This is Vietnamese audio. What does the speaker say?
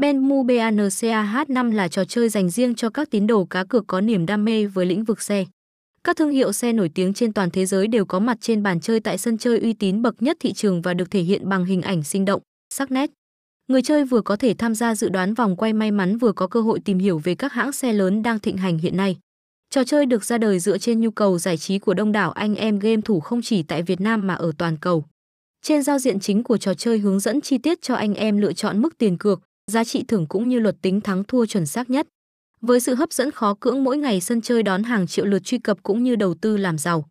Benmu BANCAH 5 là trò chơi dành riêng cho các tín đồ cá cược có niềm đam mê với lĩnh vực xe. Các thương hiệu xe nổi tiếng trên toàn thế giới đều có mặt trên bàn chơi tại sân chơi uy tín bậc nhất thị trường và được thể hiện bằng hình ảnh sinh động, sắc nét. Người chơi vừa có thể tham gia dự đoán vòng quay may mắn vừa có cơ hội tìm hiểu về các hãng xe lớn đang thịnh hành hiện nay. Trò chơi được ra đời dựa trên nhu cầu giải trí của đông đảo anh em game thủ không chỉ tại Việt Nam mà ở toàn cầu. Trên giao diện chính của trò chơi hướng dẫn chi tiết cho anh em lựa chọn mức tiền cược, giá trị thưởng cũng như luật tính thắng thua chuẩn xác nhất. Với sự hấp dẫn khó cưỡng mỗi ngày sân chơi đón hàng triệu lượt truy cập cũng như đầu tư làm giàu.